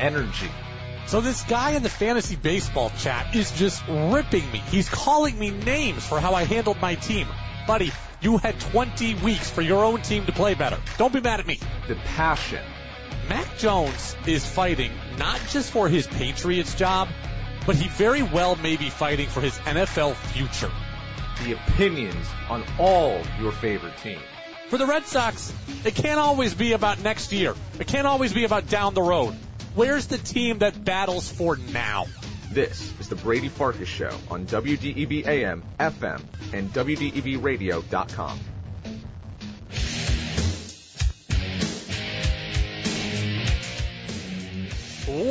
energy. So this guy in the fantasy baseball chat is just ripping me. He's calling me names for how I handled my team. Buddy, you had 20 weeks for your own team to play better. Don't be mad at me. The passion. Mac Jones is fighting not just for his Patriots job, but he very well may be fighting for his NFL future. The opinions on all your favorite teams. For the Red Sox, it can't always be about next year. It can't always be about down the road. Where's the team that battles for now? This is the Brady Farkas Show on WDEV AM, FM, and WDEVradio.com.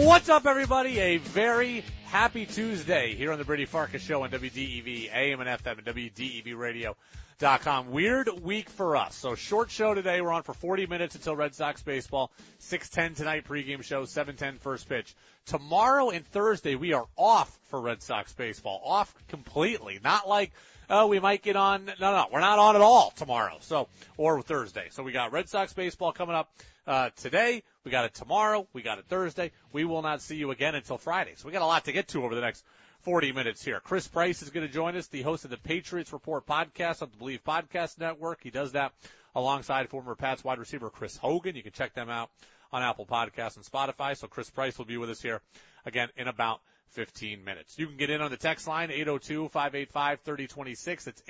What's up, everybody? A very happy Tuesday here on the Brady Farkas Show on WDEV AM and FM and WDEVradio.com. Weird week for us. So short show today. We're on for 40 minutes until Red Sox baseball. 6:10 tonight pregame show. 7:10 first pitch. Tomorrow and Thursday we are off for Red Sox baseball. Off completely. Not like oh, we might get on. No, no, we're not on at all tomorrow. So, or Thursday. So we got Red Sox baseball coming up, uh, today. We got it tomorrow. We got it Thursday. We will not see you again until Friday. So we got a lot to get to over the next 40 minutes here. Chris Price is going to join us, the host of the Patriots Report podcast on the Bleav Podcast Network. He does that alongside former Pats wide receiver Chris Hogan. You can check them out on Apple Podcasts and Spotify. So Chris Price will be with us here again in about 15 minutes. You can get in on the text line 802-585-3026. It's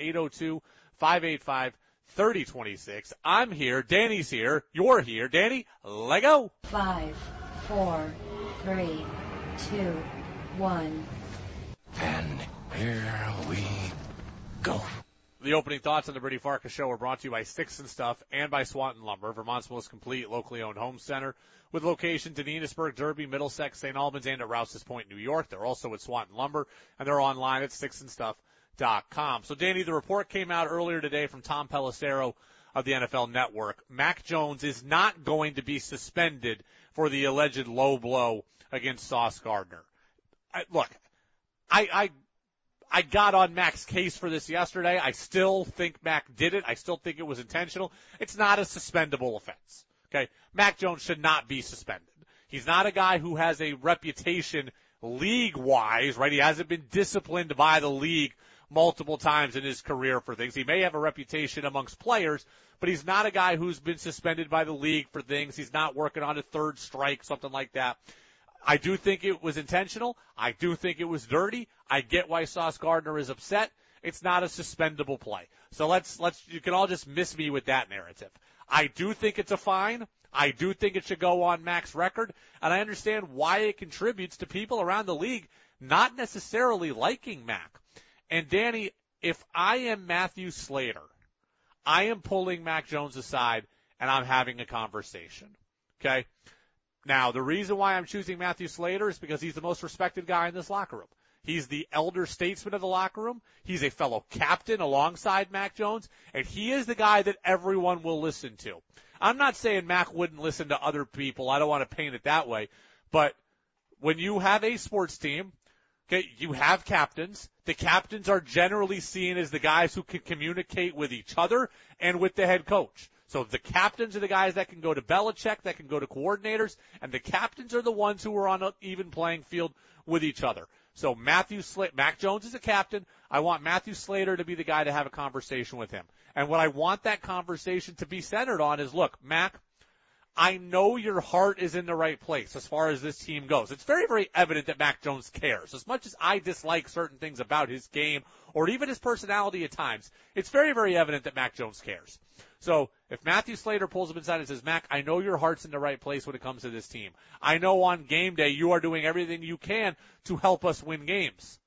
802-585-3026. I'm here. Danny's here. You're here. Danny, Lego. Five, four, three, two, one. And here we go. The opening thoughts on the Brady Farkas show are brought to you by Sticks and Stuff and by Swanton Lumber, Vermont's most complete locally owned home center with locations in Enosburg, Derby, Middlesex, St. Albans, and at Rouse's Point, New York. They're also at Swanton Lumber and they're online at sticksandstuff.com. So Danny, the report came out earlier today from Tom Pelissero of the NFL Network. Mac Jones is not going to be suspended for the alleged low blow against Sauce Gardner. I, look, I, I I got on Mac's case for this yesterday. I still think Mac did it. I still think it was intentional. It's not a suspendable offense. Okay. Mac Jones should not be suspended. He's not a guy who has a reputation league wise, right? He hasn't been disciplined by the league multiple times in his career for things. He may have a reputation amongst players, but he's not a guy who's been suspended by the league for things. He's not working on a third strike, something like that. I do think it was intentional. I do think it was dirty. I get why Sauce Gardner is upset. It's not a suspendable play. So let's, let's, you can all just miss me with that narrative. I do think it's a fine. I do think it should go on Mac's record. And I understand why it contributes to people around the league not necessarily liking Mac. And Danny, if I am Matthew Slater, I am pulling Mac Jones aside and I'm having a conversation. Okay. Now, the reason why I'm choosing Matthew Slater is because he's the most respected guy in this locker room. He's the elder statesman of the locker room. He's a fellow captain alongside Mac Jones, and he is the guy that everyone will listen to. I'm not saying Mac wouldn't listen to other people. I don't want to paint it that way. But when you have a sports team, okay, you have captains. The captains are generally seen as the guys who can communicate with each other and with the head coach. So the captains are the guys that can go to Belichick, that can go to coordinators, and the captains are the ones who are on an even playing field with each other. So Matthew Slater, Mac Jones is a captain. I want Matthew Slater to be the guy to have a conversation with him. And what I want that conversation to be centered on is, look, Mac, I know your heart is in the right place as far as this team goes. It's very, very evident that Mac Jones cares. As much as I dislike certain things about his game or even his personality at times, it's very, very evident that Mac Jones cares. So if Matthew Slater pulls him inside and says, Mac, I know your heart's in the right place when it comes to this team. I know on game day you are doing everything you can to help us win games.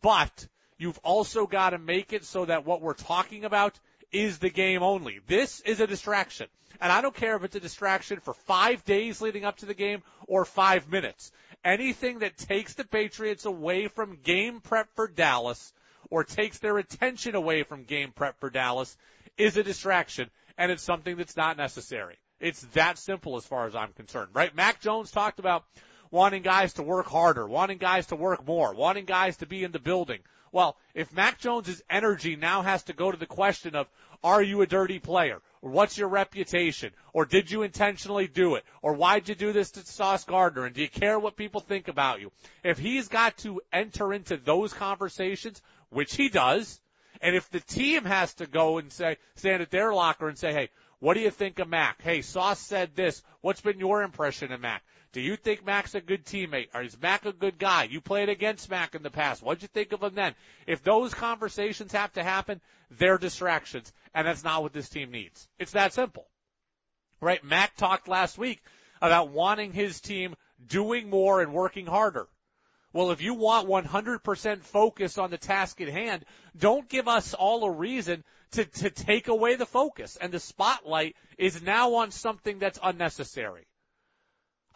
But you've also got to make it so that what we're talking about is the game only. This is a distraction. And I don't care if it's a distraction for five days leading up to the game or five minutes. Anything that takes the Patriots away from game prep for Dallas or takes their attention away from game prep for Dallas is a distraction and it's something that's not necessary. It's that simple as far as I'm concerned, right? Mac Jones talked about wanting guys to work harder, wanting guys to work more, wanting guys to be in the building. Well, if Mac Jones's energy now has to go to the question of, are you a dirty player? or what's your reputation, or did you intentionally do it, or why'd you do this to Sauce Gardner, and do you care what people think about you? If he's got to enter into those conversations, which he does, and if the team has to go and say, stand at their locker and say, hey, what do you think of Mac? Hey, Sauce said this. What's been your impression of Mac? Do you think Mac's a good teammate? Or is Mac a good guy? You played against Mac in the past. What'd you think of him then? If those conversations have to happen, they're distractions. And that's not what this team needs. It's that simple. Right? Mac talked last week about wanting his team doing more and working harder. Well, if you want 100% focus on the task at hand, don't give us all a reason to, to take away the focus. And the spotlight is now on something that's unnecessary.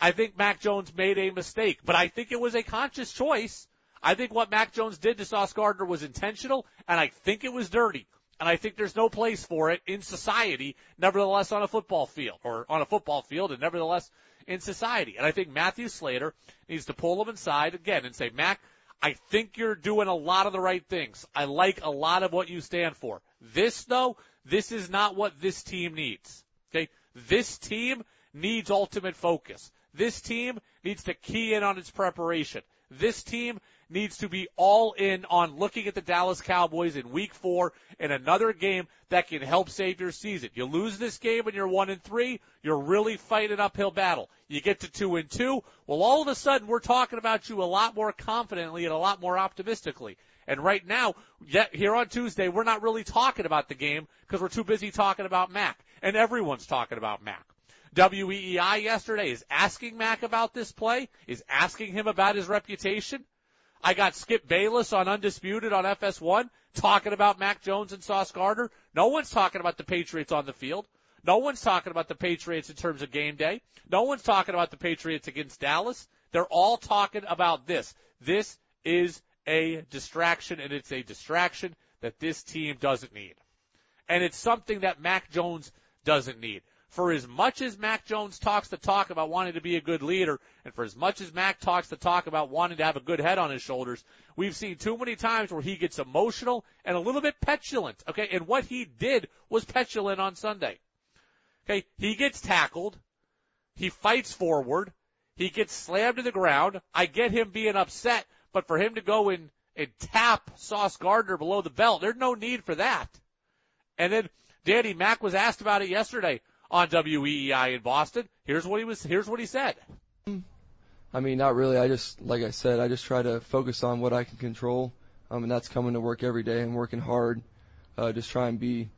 I think Mac Jones made a mistake, but I think it was a conscious choice. I think what Mac Jones did to Sauce Gardner was intentional, and I think it was dirty. And I think there's no place for it in society, nevertheless on a football field, or on a football field, and nevertheless in society. And I think Matthew Slater needs to pull him inside again and say, Mac, I think you're doing a lot of the right things. I like a lot of what you stand for. This though, this is not what this team needs. Okay? This team needs ultimate focus. This team needs to key in on its preparation. This team needs to be all in on looking at the Dallas Cowboys in week four in another game that can help save your season. You lose this game and you're one and three, you're really fighting an uphill battle. You get to two and two, well all of a sudden we're talking about you a lot more confidently and a lot more optimistically. And right now, yet here on Tuesday, we're not really talking about the game because we're too busy talking about Mac. And everyone's talking about Mac. WEEI yesterday is asking Mac about this play, is asking him about his reputation. I got Skip Bayless on Undisputed on FS1 talking about Mac Jones and Sauce Gardner. No one's talking about the Patriots on the field. No one's talking about the Patriots in terms of game day. No one's talking about the Patriots against Dallas. They're all talking about this. This is a distraction and it's a distraction that this team doesn't need. And it's something that Mac Jones doesn't need for as much as Mac Jones talks the talk about wanting to be a good leader, and for as much as Mac talks the talk about wanting to have a good head on his shoulders, we've seen too many times where he gets emotional and a little bit petulant. Okay, and what he did was petulant on Sunday. Okay, he gets tackled, he fights forward, he gets slammed to the ground. I get him being upset, but for him to go and, and tap Sauce Gardner below the belt, there's no need for that. And then Danny Mac was asked about it yesterday on WEEI in Boston. Here's what he was. Here's what he said. I mean, not really. I just, like I said, I just try to focus on what I can control, um, and that's coming to work every day and working hard. Uh, just try and be,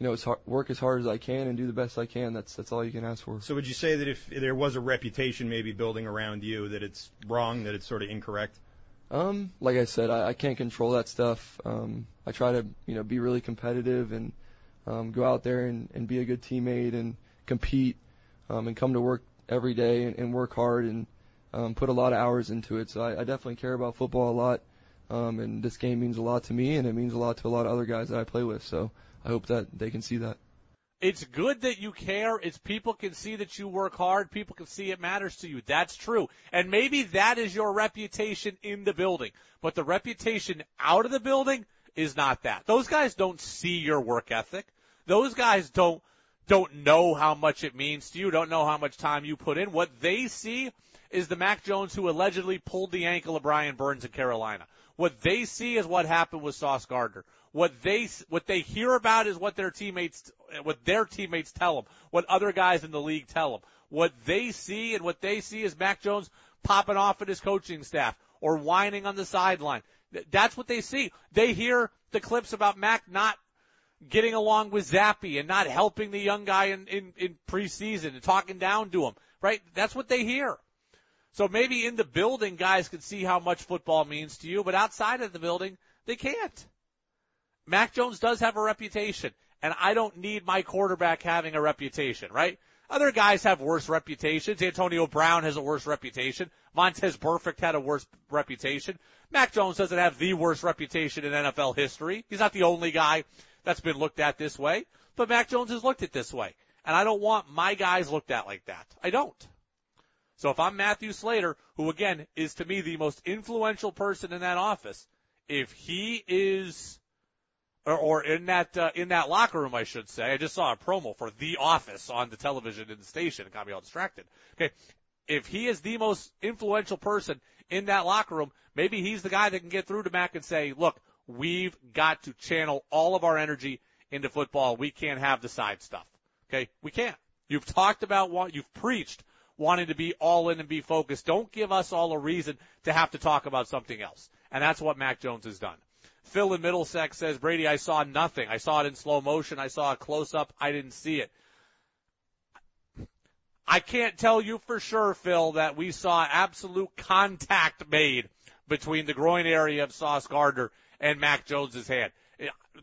you know, as hard, work as hard as I can and do the best I can. That's that's all you can ask for. So, would you say that if there was a reputation maybe building around you, that it's wrong, that it's sort of incorrect? Um, like I said, I, I can't control that stuff. Um, I try to, you know, be really competitive and um, go out there and, and be a good teammate and compete um, and come to work every day and, and work hard and um, put a lot of hours into it. So I, I definitely care about football a lot. Um, and this game means a lot to me and it means a lot to a lot of other guys that I play with. So I hope that they can see that. It's good that you care. It's people can see that you work hard. People can see it matters to you. That's true. And maybe that is your reputation in the building. But the reputation out of the building, is not that. Those guys don't see your work ethic. Those guys don't don't know how much it means to you, don't know how much time you put in. What they see is the Mac Jones who allegedly pulled the ankle of Brian Burns in Carolina. What they see is what happened with Sauce Gardner. What they what they hear about is what their teammates what their teammates tell them. What other guys in the league tell them. What they see and what they see is Mac Jones popping off at his coaching staff or whining on the sideline. That's what they see. They hear the clips about Mac not getting along with Zappe and not helping the young guy in, in, in preseason and talking down to him, right? That's what they hear. So maybe in the building, guys can see how much football means to you, but outside of the building, they can't. Mac Jones does have a reputation, and I don't need my quarterback having a reputation, right? Other guys have worse reputations. Antonio Brown has a worse reputation. Vontaze Burfict had a worse reputation. Mac Jones doesn't have the worst reputation in NFL history. He's not the only guy that's been looked at this way, but Mac Jones is looked at this way. And I don't want my guys looked at like that. I don't. So if I'm Matthew Slater, who again is to me the most influential person in that office, if he is or, or in that uh, in that locker room, I should say. I just saw a promo for The Office on the television in the station. It got me all distracted. Okay, if he is the most influential person in that locker room, maybe he's the guy that can get through to Mac and say, "Look, we've got to channel all of our energy into football. We can't have the side stuff. Okay, we can't. You've talked about what you've preached." Wanting to be all in and be focused. Don't give us all a reason to have to talk about something else. And that's what Mac Jones has done. Phil in Middlesex says, Brady, I saw nothing. I saw it in slow motion. I saw a close up. I didn't see it. I can't tell you for sure, Phil, that we saw absolute contact made between the groin area of Sauce Gardner and Mac Jones's hand.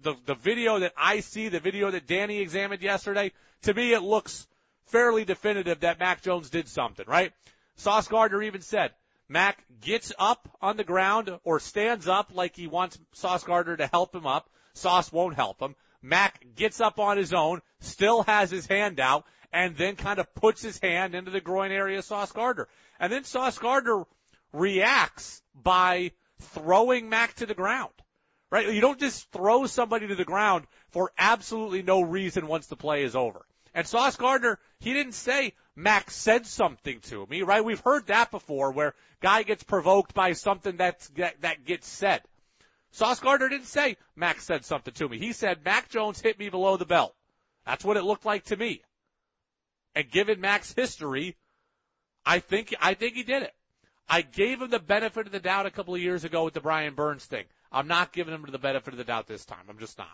The, the video that I see, the video that Danny examined yesterday, to me it looks fairly definitive that Mac Jones did something, right? Sauce Gardner even said, Mac gets up on the ground or stands up like he wants Sauce Gardner to help him up. Sauce won't help him. Mac gets up on his own, still has his hand out, and then kind of puts his hand into the groin area of Sauce Gardner. And then Sauce Gardner reacts by throwing Mac to the ground. Right? You don't just throw somebody to the ground for absolutely no reason once the play is over. And Sauce Gardner, he didn't say Mac said something to me, right? We've heard that before where guy gets provoked by something that's, that, that gets said. Sauce Gardner didn't say Mac said something to me. He said Mac Jones hit me below the belt. That's what it looked like to me. And given Mac's history, I think, I think he did it. I gave him the benefit of the doubt a couple of years ago with the Brian Burns thing. I'm not giving him the benefit of the doubt this time. I'm just not.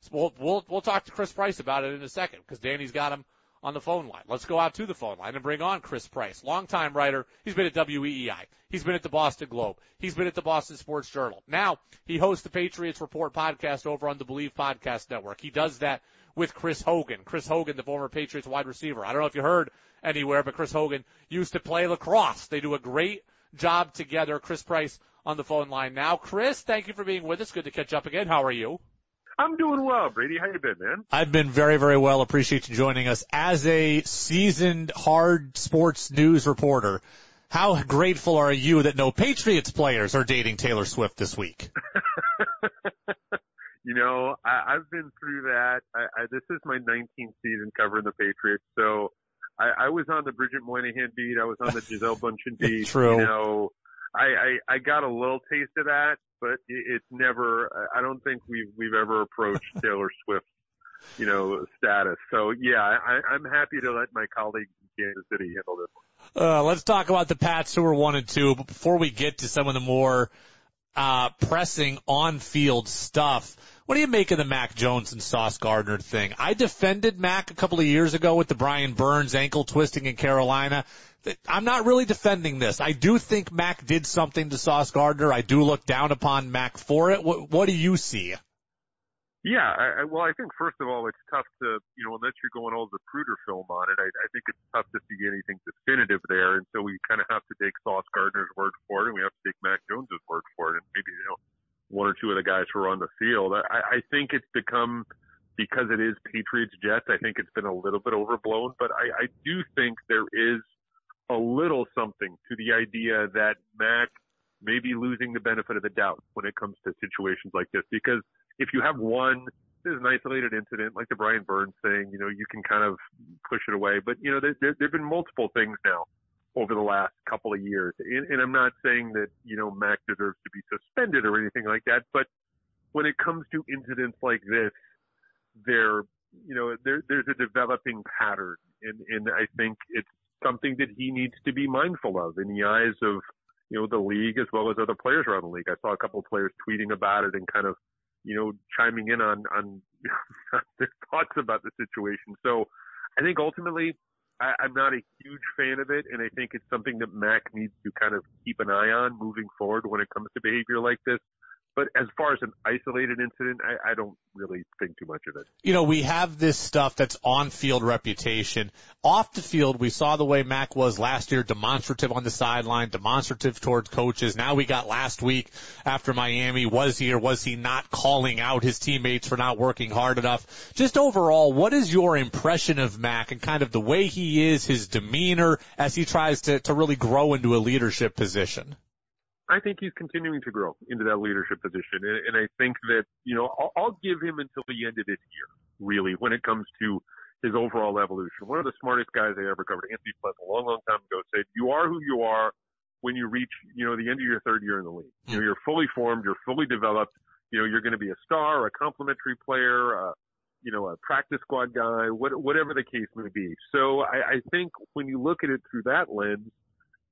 So we'll, we'll, we'll talk to Chris Price about it in a second because Danny's got him on the phone line. Let's go out to the phone line and bring on Chris Price, longtime writer. He's been at WEEI. He's been at the Boston Globe. He's been at the Boston Sports Journal. Now he hosts the Patriots Report podcast over on the Bleav Podcast Network. He does that with Chris Hogan. Chris Hogan, the former Patriots wide receiver. I don't know if you heard anywhere, but Chris Hogan used to play lacrosse. They do a great job together. Chris Price on the phone line now. Chris, thank you for being with us. Good to catch up again. How are you? I'm doing well, Brady. How you been, man? I've been very, very well. Appreciate you joining us as a seasoned hard sports news reporter. How grateful are you that no Patriots players are dating Taylor Swift this week? you know, I, I've been through that. I, I, this is my 19th season covering the Patriots, so I, I was on the Bridget Moynahan beat. I was on the Gisele Bündchen beat. True. You know, I, I I got a little taste of that, but it's never. I don't think we've we've ever approached Taylor Swift, you know, status. So yeah, I, I'm happy to let my colleagues in Kansas City handle this one. Uh, let's talk about the Pats who are one and two. But before we get to some of the more uh, pressing on-field stuff, what do you make of the Mac Jones and Sauce Gardner thing? I defended Mac a couple of years ago with the Brian Burns ankle twisting in Carolina. I'm not really defending this. I do think Mac did something to Sauce Gardner. I do look down upon Mac for it. What, what do you see? Yeah, I, well, I think first of all, it's tough to, you know, unless you're going all the Zapruder film on it, I, I think it's tough to see anything definitive there. And so we kind of have to take Sauce Gardner's word for it, and we have to take Mac Jones's word for it, and maybe you know one or two of the guys who are on the field. I, I think it's become because it is Patriots Jets. I think it's been a little bit overblown, but I, I do think there is a little something to the idea that Mac may be losing the benefit of the doubt when it comes to situations like this. Because if you have one, there's an isolated incident like the Brian Burns thing, you know, you can kind of push it away. But, you know, there, there, there have been multiple things now over the last couple of years. And, and I'm not saying that, you know, Mac deserves to be suspended or anything like that. But when it comes to incidents like this, there, you know, there, there's a developing pattern. And, and I think it's something that he needs to be mindful of in the eyes of, you know, the league as well as other players around the league. I saw a couple of players tweeting about it and kind of, you know, chiming in on, on their thoughts about the situation. So I think ultimately I, I'm not a huge fan of it. And I think it's something that Mac needs to kind of keep an eye on moving forward when it comes to behavior like this. But as far as an isolated incident, I, I don't really think too much of it. You know, we have this stuff that's on field reputation. Off the field, we saw the way Mac was last year, demonstrative on the sideline, demonstrative towards coaches. Now we got last week after Miami. Was he or was he not calling out his teammates for not working hard enough? Just overall, what is your impression of Mac and kind of the way he is, his demeanor as he tries to, to really grow into a leadership position? I think he's continuing to grow into that leadership position, and, and I think that you know I'll, I'll give him until the end of this year, really, when it comes to his overall evolution. One of the smartest guys I ever covered, Anthony Flint, a long, long time ago, said, "You are who you are when you reach, you know, the end of your third year in the league. You know, you're fully formed, you're fully developed. You know, you're going to be a star, a complimentary player, uh, you know, a practice squad guy, what, whatever the case may be. So I, I think when you look at it through that lens,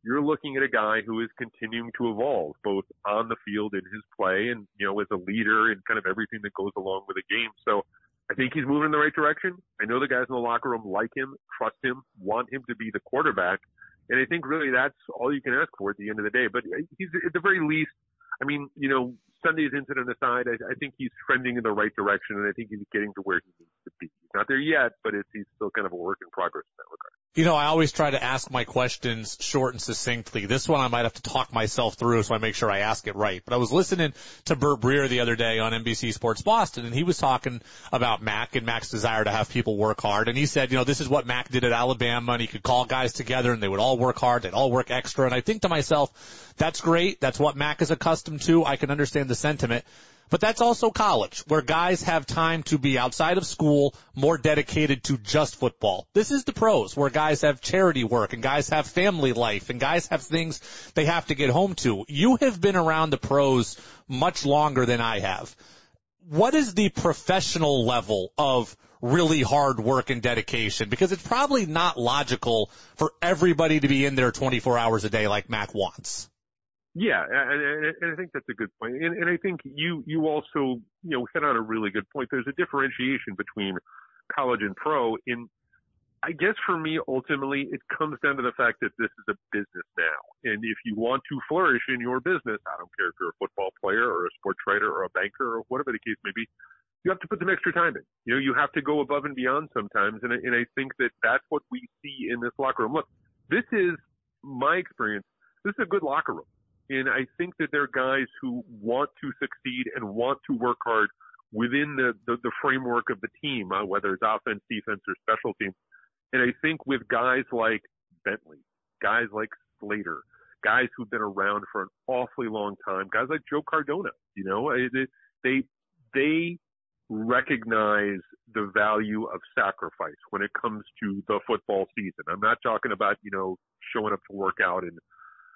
you're looking at a guy who is continuing to evolve both on the field in his play and, you know, as a leader and kind of everything that goes along with the game. So I think he's moving in the right direction. I know the guys in the locker room like him, trust him, want him to be the quarterback. And I think really that's all you can ask for at the end of the day. But he's at the very least, I mean, you know, Sunday's incident aside, I, I think he's trending in the right direction, and I think he's getting to where he needs to be. He's not there yet, but it's, he's still kind of a work in progress in that regard. You know, I always try to ask my questions short and succinctly. This one I might have to talk myself through so I make sure I ask it right. But I was listening to Burt Breer the other day on NBC Sports Boston and he was talking about Mac and Mac's desire to have people work hard. And he said, you know, this is what Mac did at Alabama and he could call guys together and they would all work hard. They'd all work extra. And I think to myself, that's great. That's what Mac is accustomed to. I can understand the sentiment. But that's also college, where guys have time to be outside of school, more dedicated to just football. This is the pros, where guys have charity work and guys have family life and guys have things they have to get home to. You have been around the pros much longer than I have. What is the professional level of really hard work and dedication? Because it's probably not logical for everybody to be in there 24 hours a day like Mac wants. Yeah, and, and I think that's a good point. And, and I think you you also you know hit on a really good point. There's a differentiation between college and pro. In I guess for me, ultimately, it comes down to the fact that this is a business now. And if you want to flourish in your business, I don't care if you're a football player or a sports writer or a banker or whatever the case may be, you have to put some extra time in. You know, you have to go above and beyond sometimes. And, and I think that that's what we see in this locker room. Look, this is my experience. This is a good locker room. And I think that they're guys who want to succeed and want to work hard within the, the, the framework of the team, uh, whether it's offense, defense, or special teams. And I think with guys like Bentley, guys like Slater, guys who've been around for an awfully long time, guys like Joe Cardona, you know, they, they recognize the value of sacrifice when it comes to the football season. I'm not talking about, you know, showing up to work out and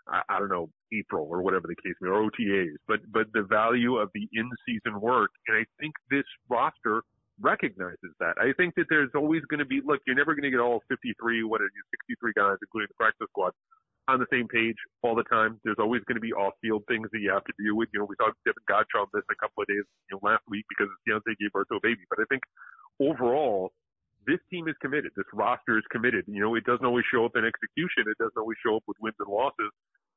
I, I don't know, April or whatever the case may be, or OTAs, but, but the value of the in-season work. And I think this roster recognizes that. I think that there's always going to be, look, you're never going to get all 53, what are you, 63 guys, including the practice squad, on the same page all the time. There's always going to be off-field things that you have to deal with. You know, we saw Davon Godchaux this a couple of days, you know, last week because Deontay gave birth to a baby. But I think overall, this team is committed. This roster is committed. You know, it doesn't always show up in execution. It doesn't always show up with wins and losses.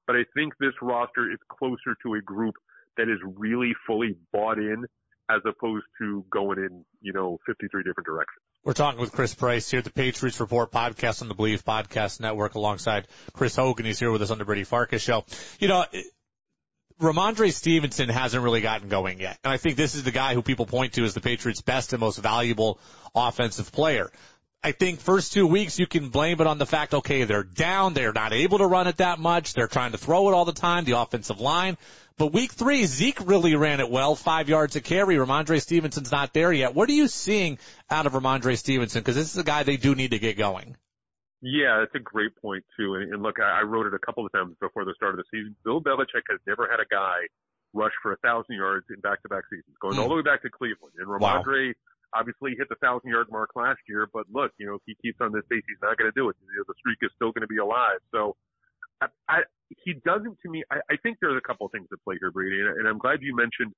But I think this roster is closer to a group that is really fully bought in as opposed to going in, you know, 53 different directions. We're talking with Chris Price here at the Patriots Report podcast on the Bleav Podcast Network alongside Chris Hogan. He's here with us on the Brady Farkas show. You know, Rhamondre Stevenson hasn't really gotten going yet. And I think this is the guy who people point to as the Patriots' best and most valuable offensive player. I think first two weeks you can blame it on the fact, okay, they're down, they're not able to run it that much, they're trying to throw it all the time, the offensive line. But week three, Zeke really ran it well, five yards a carry. Rhamondre Stevenson's not there yet. What are you seeing out of Rhamondre Stevenson? Because this is a guy they do need to get going. Yeah, that's a great point too. And, and look, I, I wrote it a couple of times before the start of the season. Bill Belichick has never had a guy rush for a thousand yards in back-to-back seasons, going mm. all the way back to Cleveland. And Rhamondre wow. obviously hit the thousand yard mark last year, but look, you know, if he keeps on this pace, he's not going to do it. You know, the streak is still going to be alive. So, I, I, he doesn't to me. I, I think there's a couple of things at play here, Brady, and, and I'm glad you mentioned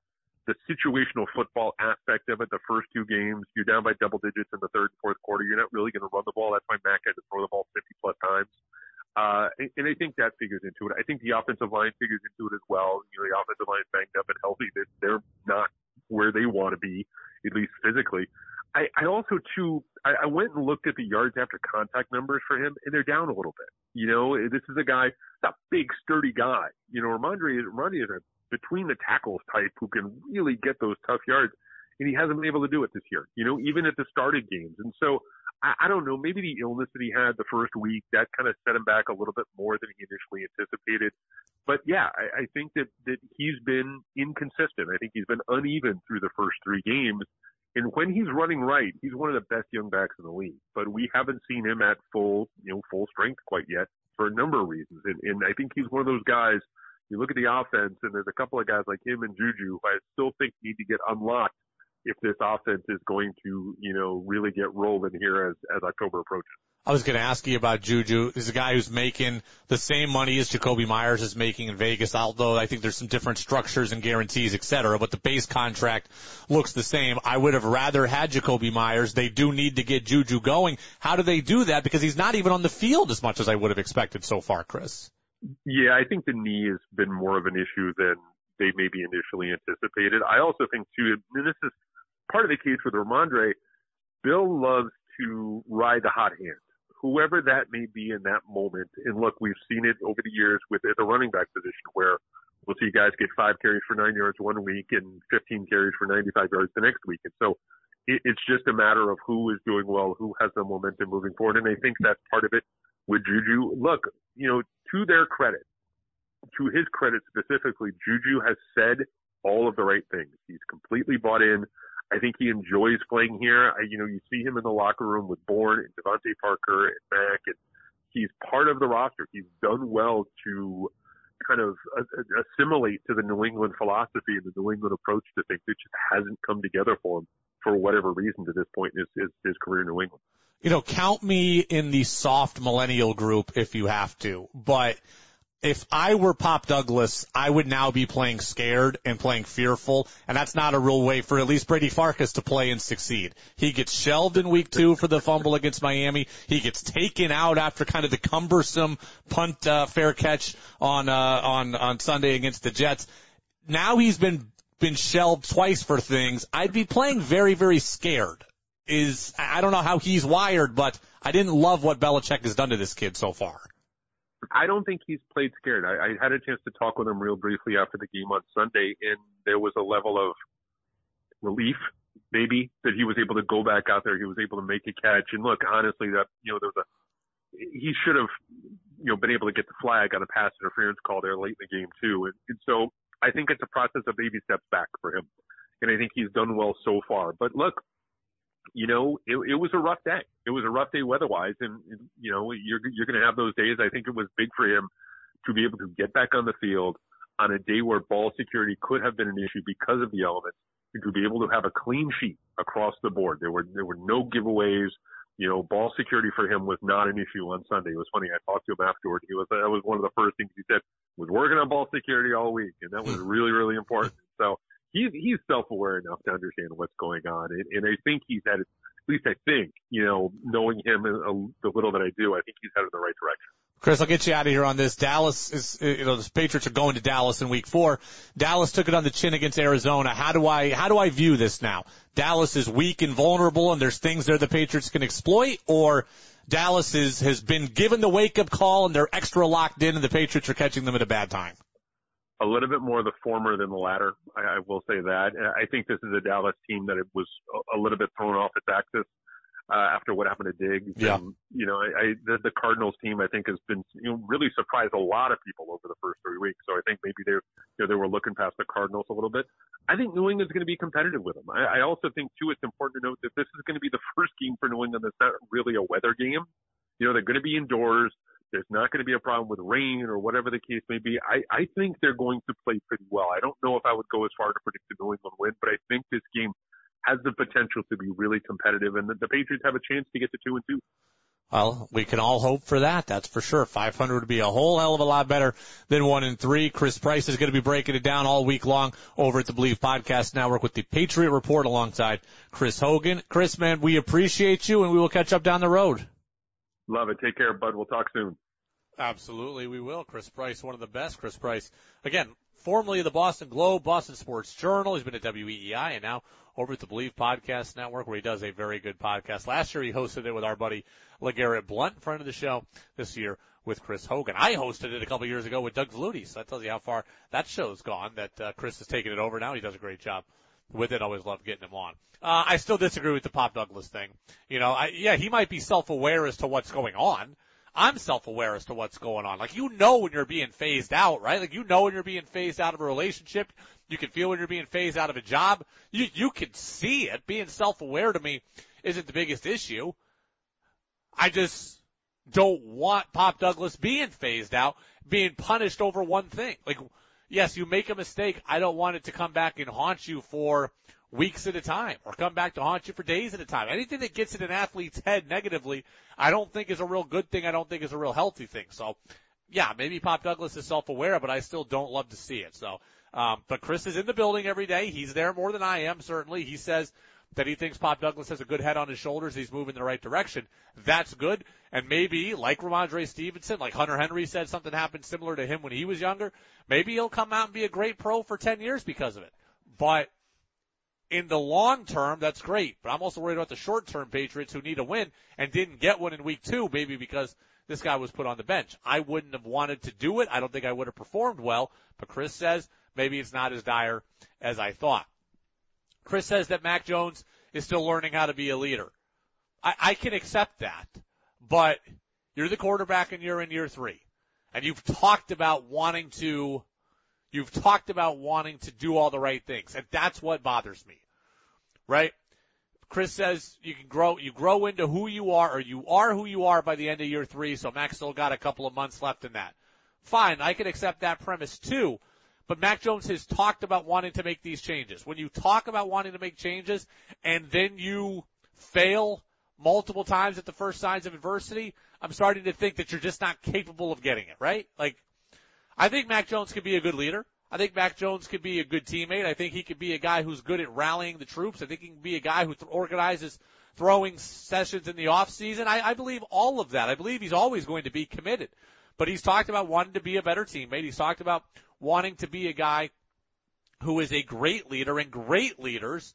the situational football aspect of it. The first two games, you're down by double digits in the third and fourth quarter. You're not really going to run the ball. That's why Mac had to throw the ball 50 plus times. Uh, and, I think that figures into it. I think the offensive line figures into it as well. You know, the offensive line is banged up and healthy. They're, they're not where they want to be, at least physically. I, I also too, I, I went and looked at the yards after contact numbers for him, and they're down a little bit. You know, this is a guy, a big, sturdy guy. You know, Rhamondre, Rhamondre is a between the tackles type who can really get those tough yards, and he hasn't been able to do it this year. You know, even at the started games, and so I, I don't know, maybe the illness that he had the first week, that kind of set him back a little bit more than he initially anticipated. But yeah, I, I think that, that he's been inconsistent. I think he's been uneven through the first three games. And when he's running right, he's one of the best young backs in the league. But we haven't seen him at full, you know, full strength quite yet for a number of reasons. And, and I think he's one of those guys. You look at the offense, and there's a couple of guys like him and Juju who I still think need to get unlocked if this offense is going to, you know, really get rolling here as, as October approaches. I was going to ask you about Juju. He's a guy who's making the same money as Jakobi Meyers is making in Vegas, although I think there's some different structures and guarantees, et cetera, but the base contract looks the same. I would have rather had Jakobi Meyers. They do need to get Juju going. How do they do that? Because he's not even on the field as much as I would have expected so far, Chris. Yeah, I think the knee has been more of an issue than they maybe initially anticipated. I also think too, and this is part of the case with Rhamondre, Bill loves to ride the hot hand, whoever that may be in that moment. And look, we've seen it over the years with at the running back position where we'll see guys get five carries for nine yards one week and 15 carries for 95 yards the next week. And so it, it's just a matter of who is doing well, who has the momentum moving forward. And I think that's part of it with Juju. Look, you know, to their credit, to his credit specifically, Juju has said all of the right things. He's completely bought in. I think he enjoys playing here. I, you know, you see him in the locker room with Bourne and DeVante Parker and Mac, and he's part of the roster. He's done well to kind of assimilate to the New England philosophy and the New England approach to things. It just hasn't come together for him for whatever reason to this point in his, his, his career in New England. You know, count me in the soft millennial group if you have to, but if I were Pop Douglas, I would now be playing scared and playing fearful, and that's not a real way for at least Brady Farkas to play and succeed. He gets shelved in week two for the fumble against Miami. He gets taken out after kind of the cumbersome punt uh, fair catch on uh, on on Sunday against the Jets. Now he's been been shelved twice for things. I'd be playing very very scared. Is I don't know how he's wired, but I didn't love what Belichick has done to this kid so far. I don't think he's played scared. I, I had a chance to talk with him real briefly after the game on Sunday, and there was a level of relief, maybe, that he was able to go back out there. He was able to make a catch. And look, honestly, that you know, there was a he should have you know been able to get the flag on a pass interference call there late in the game too. And, and so I think it's a process of baby steps back for him, and I think he's done well so far. But look, you know, it, it was a rough day. It was a rough day weather-wise, and, and you know, you're you're going to have those days. I think it was big for him to be able to get back on the field on a day where ball security could have been an issue because of the elements, and to be able to have a clean sheet across the board. There were there were no giveaways. You know, ball security for him was not an issue on Sunday. It was funny. I talked to him afterward. He was that was one of the first things he said was working on ball security all week, and that was really really important. So he's he's self-aware enough to understand what's going on, and, and I think he's at at least I think you know knowing him a, the little that I do, I think he's headed in the right direction. Chris, I'll get you out of here on this. Dallas is, you know, the Patriots are going to Dallas in week four. Dallas took it on the chin against Arizona. How do I, how do I view this now? Dallas is weak and vulnerable and there's things there the Patriots can exploit or Dallas is, has been given the wake up call and they're extra locked in and the Patriots are catching them at a bad time? A little bit more the former than the latter. I, I will say that. I think this is a Dallas team that it was a, little bit thrown off its axis uh, after what happened to Diggs. Yeah. And, you know, I, I the, the Cardinals team I think has been you know really surprised a lot of people over the first three weeks. So I think maybe they you know they were looking past the Cardinals a little bit. I think New England's going to be competitive with them. I, I also think too it's important to note that this is going to be the first game for New England that's not really a weather game. You know, they're going to be indoors. There's not going to be a problem with rain or whatever the case may be. I, I think they're going to play pretty well. I don't know if I would go as far to predict the New England win, but I think this game has the potential to be really competitive, and the, the Patriots have a chance to get to two and two. Well, we can all hope for that. That's for sure. 500 would be a whole hell of a lot better than one and three. Chris Price is going to be breaking it down all week long over at the Bleav Podcast Network with the Patriot Report alongside Chris Hogan. Chris, man, we appreciate you and we will catch up down the road. Love it. Take care, bud. We'll talk soon. Absolutely, we will. Chris Price, one of the best. Chris Price, again, formerly of the Boston Globe, Boston Sports Journal. He's been at WEEI and now over at the Bleav Podcast Network where he does a very good podcast. Last year he hosted it with our buddy LeGarrette Blount, friend of the show. This year with Chris Hogan. I hosted it a couple years ago with Doug Flutie, so that tells you how far that show's gone, that uh, Chris has taken it over now. He does a great job with it. Always love getting him on. Uh, I still disagree with the Pop Douglas thing. You know, I, yeah, he might be self-aware as to what's going on. I'm self-aware as to what's going on. Like you know when you're being phased out, right? Like you know when you're being phased out of a relationship. You can feel when you're being phased out of a job. You you can see it. Being self-aware to me isn't the biggest issue. I just don't want Pop Douglas being phased out, being punished over one thing. Like yes, you make a mistake. I don't want it to come back and haunt you for weeks at a time or come back to haunt you for days at a time. Anything that gets in an athlete's head negatively, I don't think is a real good thing. I don't think is a real healthy thing. So yeah, maybe Pop Douglas is self-aware, but I still don't love to see it. So, um, but Chris is in the building every day. He's there more than I am, certainly. He says that he thinks Pop Douglas has a good head on his shoulders. He's moving in the right direction. That's good. And maybe, like Rhamondre Stevenson, like Hunter Henry said something happened similar to him when he was younger, maybe he'll come out and be a great pro for 10 years because of it. But in the long term, that's great. But I'm also worried about the short term Patriots who need a win and didn't get one in week two, maybe because this guy was put on the bench. I wouldn't have wanted to do it. I don't think I would have performed well, but Chris says maybe it's not as dire as I thought. Chris says that Mac Jones is still learning how to be a leader. I, I can accept that, but you're the quarterback and you're in year three. And you've talked about wanting to, you've talked about wanting to do all the right things. And that's what bothers me. Right? Chris says you can grow, you grow into who you are, or you are who you are by the end of year three. So Mac still got a couple of months left in that. Fine, I can accept that premise too. But Mac Jones has talked about wanting to make these changes. When you talk about wanting to make changes and then you fail multiple times at the first signs of adversity, I'm starting to think that you're just not capable of getting it, right? Like, I think Mac Jones could be a good leader. I think Mac Jones could be a good teammate. I think he could be a guy who's good at rallying the troops. I think he can be a guy who th- organizes throwing sessions in the off season. I, I believe all of that. I believe he's always going to be committed. But he's talked about wanting to be a better teammate. He's talked about wanting to be a guy who is a great leader and great leaders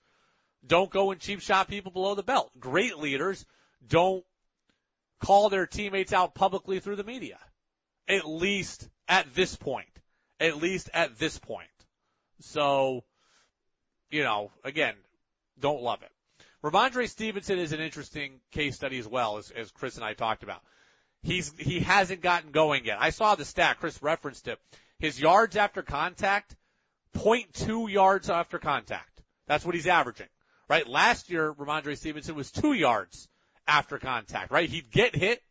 don't go and cheap shot people below the belt. Great leaders don't call their teammates out publicly through the media. At least at this point at least at this point. So, you know, again, don't love it. Rhamondre Stevenson is an interesting case study as well, as, as Chris and I talked about. He's he hasn't gotten going yet. I saw the stat. Chris referenced it. His yards after contact, 0.2 yards after contact. That's what he's averaging. Right? Last year, Rhamondre Stevenson was two yards after contact. Right? He'd get hit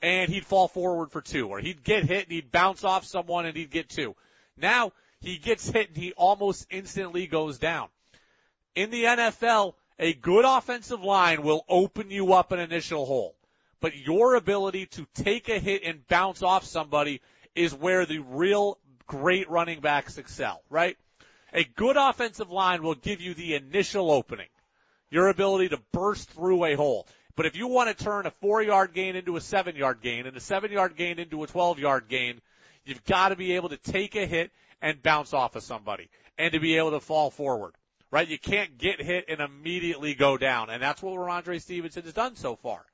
and he'd fall forward for two, or he'd get hit and he'd bounce off someone and he'd get two. Now he gets hit and he almost instantly goes down. In the NFL, a good offensive line will open you up an initial hole. But your ability to take a hit and bounce off somebody is where the real great running backs excel, right? A good offensive line will give you the initial opening. Your ability to burst through a hole. But if you want to turn a four yard gain into a seven yard gain and a seven yard gain into a 12 yard gain, You've got to be able to take a hit and bounce off of somebody and to be able to fall forward, right? You can't get hit and immediately go down. And that's what Rhamondre Stevenson has done so far.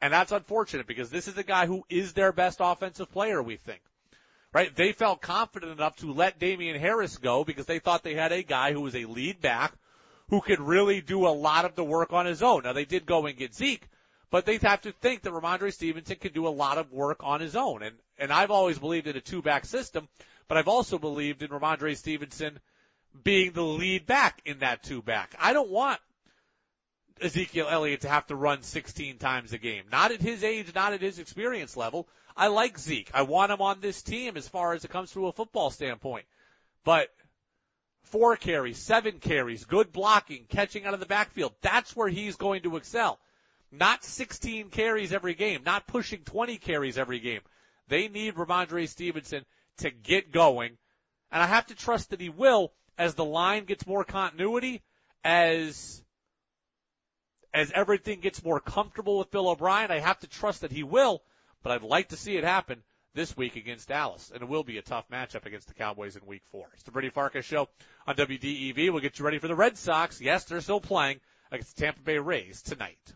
And that's unfortunate because this is a guy who is their best offensive player, we think. Right? They felt confident enough to let Damien Harris go because they thought they had a guy who was a lead back who could really do a lot of the work on his own. Now they did go and get Zeke, but they have to think that Rhamondre Stevenson can do a lot of work on his own. And, and I've always believed in a two back system, but I've also believed in Rhamondre Stevenson being the lead back in that two back. I don't want Ezekiel Elliott to have to run 16 times a game. Not at his age, not at his experience level. I like Zeke. I want him on this team as far as it comes to a football standpoint. But four carries, seven carries, good blocking, catching out of the backfield, that's where he's going to excel. Not 16 carries every game, not pushing 20 carries every game. They need Rhamondre Stevenson to get going. And I have to trust that he will as the line gets more continuity, as as everything gets more comfortable with Bill O'Brien. I have to trust that he will, but I'd like to see it happen this week against Dallas. And it will be a tough matchup against the Cowboys in week four. It's the Brady Farkas show on WDEV. We'll get you ready for the Red Sox. Yes, they're still playing against the Tampa Bay Rays tonight.